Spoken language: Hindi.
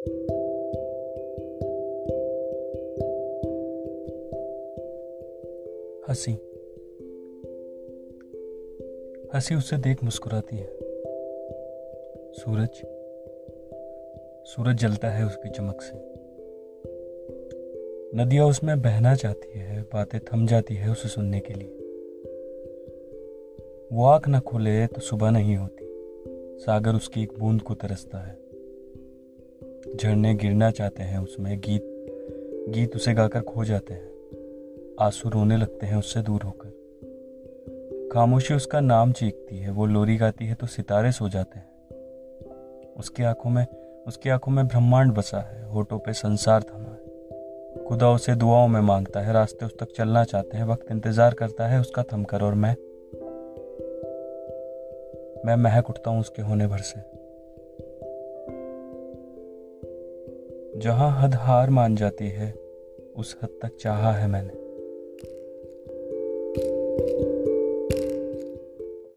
हँसी। हँसी उसे देख मुस्कुराती है। सूरज। सूरज जलता है उसकी चमक से। नदियाँ उसमें बहना चाहती है, बातें थम जाती है उसे सुनने के लिए। वो आँख न खोले तो सुबह नहीं होती। सागर उसकी एक बूंद को तरसता है। झरने गिरना चाहते हैं उसमें, गीत गीत उसे गाकर खो जाते हैं। आँसू रोने लगते हैं उससे दूर होकर। खामोशी उसका नाम चीखती है, वो लोरी गाती है तो सितारे सो जाते हैं। उसकी आँखों में, उसकी आँखों में ब्रह्मांड बसा है, होठों पे संसार थमा है। खुदा उसे दुआओं में माँगता है, रास्ते उस तक चलना चाहते हैं, वक्त इंतज़ार करता है उसका थमकर और मैं मैं महक उठता हूँ उसके होने भर से। जहाँ हद हार मान जाती है उस हद तक चाहा है मैंने।